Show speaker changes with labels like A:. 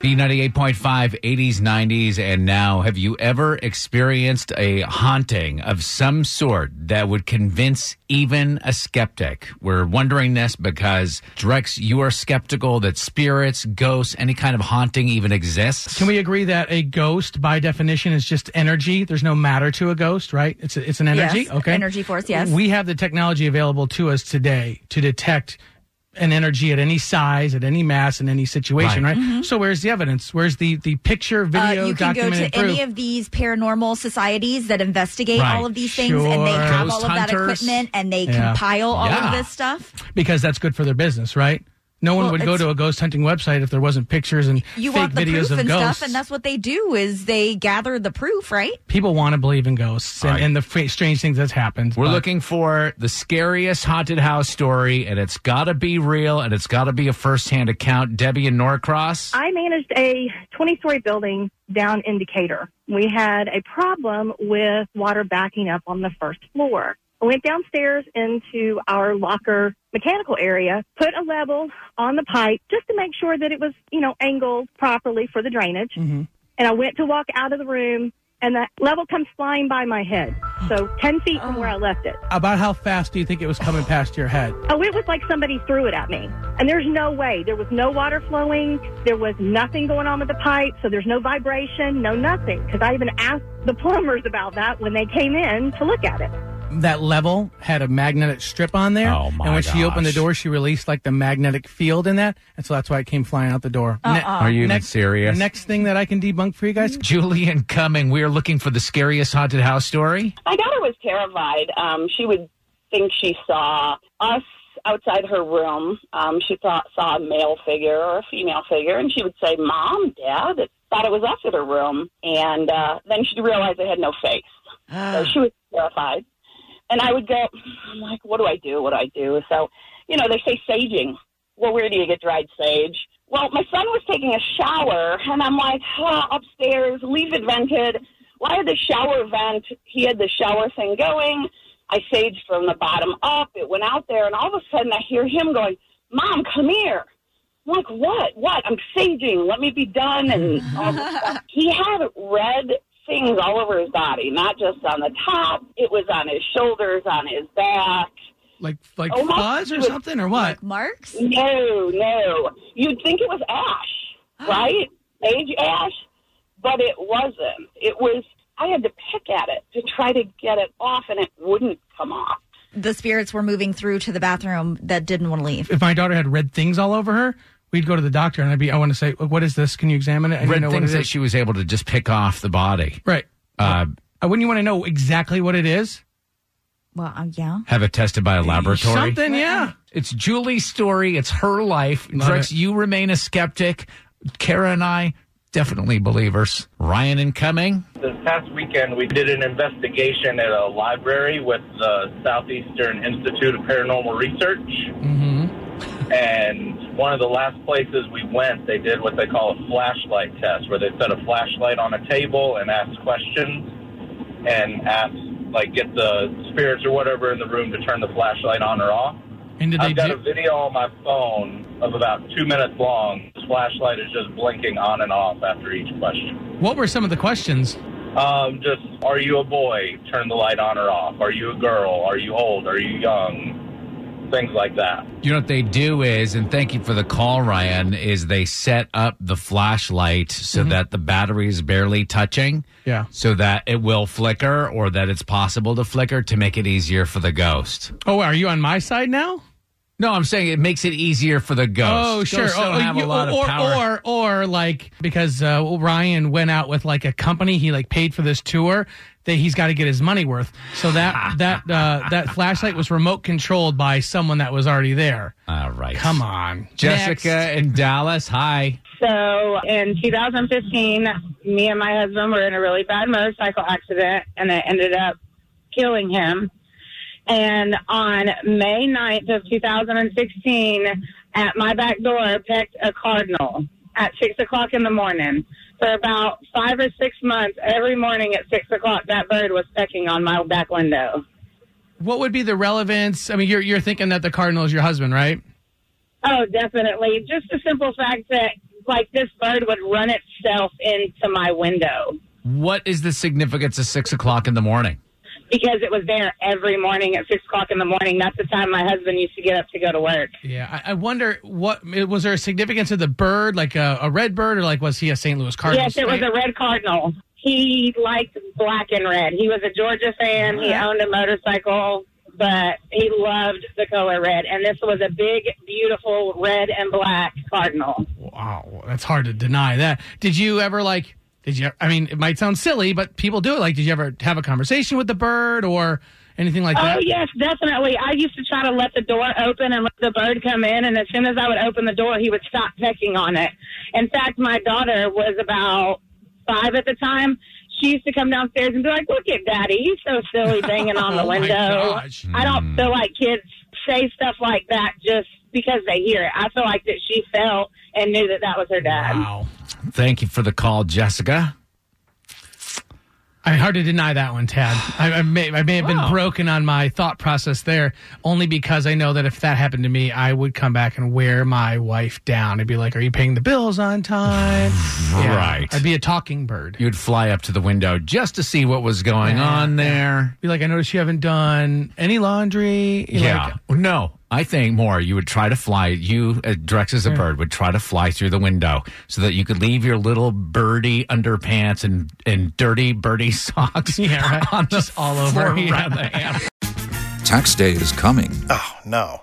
A: B98.5, 80s, 90s, and now. Have you ever experienced a haunting of some sort that would convince even a skeptic? We're wondering this because, Drex, you are skeptical that spirits, ghosts, any kind of haunting even exists.
B: Can we agree that a ghost, by definition, is just energy? There's no matter to a ghost, right? It's a, it's an energy.
C: Yes,
B: okay,
C: energy force, yes.
B: We have the technology available to us today to detect an energy at any size, at any mass, in any situation,
A: Right.
B: right? So where's the evidence? Where's the the picture,
C: Uh,
B: video,
C: you can go to
B: proof?
C: any of these paranormal societies that investigate
A: Right.
C: all of these things, and they have
A: Ghost
C: all of that equipment, and they
B: Yeah.
C: compile all
A: Yeah.
C: of this stuff.
B: because that's good for their business, right? No one
C: Well,
B: would go to a ghost hunting website if there wasn't pictures and
C: You
B: fake
C: want the
B: videos
C: proof
B: of
C: and
B: ghosts.
C: stuff, and that's what they do is they gather the proof, right?
B: People want to believe in ghosts and,
A: Right.
B: and the fa- strange things that's happened.
A: We're
B: but-
A: looking for the scariest haunted house story, and it's got to be real, and it's got to be a firsthand account. Debbie in Norcross.
D: I managed a 20 story building down in Decatur. We had a problem with water backing up on the first floor. I went downstairs into our locker mechanical area, put a level on the pipe just to make sure that it was, you know, angled properly for the drainage. Mm-hmm. And I went to walk out of the room and the level comes flying by my head. So 10 feet from where I left it.
B: About how fast do you think it was coming past your head?
D: Oh, it was like somebody threw it at me. And there's no way. There was no water flowing. There was nothing going on with the pipe. So there's no vibration, no nothing. Because I even asked the plumbers about that when they came in to look at it.
B: That level had a magnetic strip on there.
A: Oh, my
B: And when she opened the
A: gosh.
B: door, she released like the magnetic field in that, and so that's why it came flying out the door. Ne-
A: Are you even
B: next,
A: serious?
B: Next thing that I can debunk for you guys.
A: Julie in Cumming, we are looking for the scariest haunted house story.
E: My daughter was terrified. Um, she would think she saw us outside her room. Um, she thought saw a male figure or a female figure, and she would say, "Mom, Dad." Thought it was us at her room, and uh, then she realized it had no face. so she was terrified. And I would go, I'm like, "What do I do? What do I do?" So, you know, they say saging. Well, where do you get dried sage? Well, my son was taking a shower, and I'm like, oh, upstairs, leave it vented. Well, I had the shower vent. He had the shower thing going. I saged from the bottom up. It went out there, and all of a sudden I hear him going, Mom, come here. I'm like, what? What? I'm saging. Let me be done. And all this stuff. He had red things all over his body, not just on the top. It was on his shoulders, on his back.
B: Like like
E: Oh,
B: fuzz or something or what?
C: Marks?
E: No, no. You'd think it was ash, right? Sage ash, but it wasn't. It was. I had to pick at it to try to get it off, and it wouldn't come off.
C: The spirits were moving through to the bathroom that didn't want to leave.
B: If my daughter had red things all over her, we'd go to the doctor, and I'd be, I want to say, what is this? Can you examine it? I
A: Red
B: didn't know what
A: things
B: it
A: that
B: is.
A: she was able to just pick off the body.
B: right.
A: Uh,
B: Uh, wouldn't you want to know exactly what it is?
C: Well, uh, yeah.
A: have it tested by a laboratory.
B: Something, yeah.
A: It's Julie's story. It's her life.
B: Love
A: Drex,
B: it.
A: you remain a skeptic. Kara and I, definitely believers. Ryan and Cumming.
F: This past weekend, we did an investigation at a library with the Southeastern Institute of Paranormal Research. Mm-hmm. And one of the last places we went, they did what they call a flashlight test, where they set a flashlight on a table and asked questions and asked, like, get the spirits or whatever in the room to turn the flashlight on or off.
B: And did they
F: I've got
B: do?
F: a video on my phone of about two minutes long. This flashlight is just blinking on and off after each question.
B: What were some of the questions?
F: Um, just are you a boy? Turn the light on or off. Are you a girl? Are you old? Are you young? Things like that.
A: You know what they do is, and thank you for the call, Ryan, is they set up the flashlight so mm-hmm. that the battery is barely touching.
B: Yeah.
A: So that it will flicker or that it's possible to flicker to make it easier for the ghost.
B: Oh, are you on my side now?
A: No, I'm saying it makes it easier for the ghost.
B: Oh, sure.
A: Ghosts don't
B: oh,
A: have
B: you-
A: a lot
B: or,
A: of power.
B: or or like because uh, Ryan went out with like a company, he like paid for this tour. that he's got to get his money worth. So that that uh, that flashlight was remote controlled by someone that was already there.
A: All right.
B: Come on,
A: Jessica
B: Next.
A: in Dallas. Hi.
G: So in 2015, me and my husband were in a really bad motorcycle accident, and it ended up killing him. And on May 9th of 2016, at my back door, pecked a cardinal at six o'clock in the morning. For about five or six months, every morning at six o'clock, that bird was pecking on my back window.
B: What would be the relevance? I mean, you're you're thinking that the cardinal is your husband, right?
G: Oh, definitely. Just the simple fact that, like, this bird would run itself into my window.
A: What is the significance of six o'clock in the morning?
G: Because it was there every morning at six o'clock in the morning. That's the time my husband used to get up to go to work.
B: Yeah, I, I wonder what was there a significance of the bird, like a, a red bird, or like was he a St. Louis Cardinal?
G: Yes, it was a red cardinal. He liked black and red. He was a Georgia fan. He owned a motorcycle, but he loved the color red. And this was a big, beautiful red and black cardinal.
B: Wow, that's hard to deny that. Did you ever like? Did you? I mean, it might sound silly, but people do it. Like, did you ever have a conversation with the bird or anything like
G: Oh
B: that?
G: Oh yes, definitely. I used to try to let the door open and let the bird come in, and as soon as I would open the door, he would stop pecking on it. In fact, my daughter was about five at the time. She used to come downstairs and be like, "Look at Daddy, he's so silly banging on the
B: Oh, my
G: window."
B: gosh.
G: I don't hmm. feel like kids say stuff like that just because they hear it. I feel like that she felt and knew that that was her dad.
B: Wow.
A: Thank you for the call, Jessica.
B: I mean, hard to deny that one, Tad. I, I may, I may have been broken on my thought process there, only because I know that if that happened to me, I would come back and wear my wife down. I'd be like, "Are you paying the bills on time?" Yeah.
A: Right.
B: I'd be a talking bird.
A: You'd fly up to the window just to see what was going
B: Yeah,
A: on there.
B: Be like, "I noticed you haven't done any laundry." You're
A: Yeah.
B: like,
A: no, I think more. You would try to fly. You, uh, Drex as a bird, would try to fly through the window so that you could leave your little birdie underpants and, and dirty birdie socks
B: Yeah, right.
A: on the
B: Just all over,
A: floor
B: yeah.
A: around the house.
H: Tax day is coming.
I: Oh, no.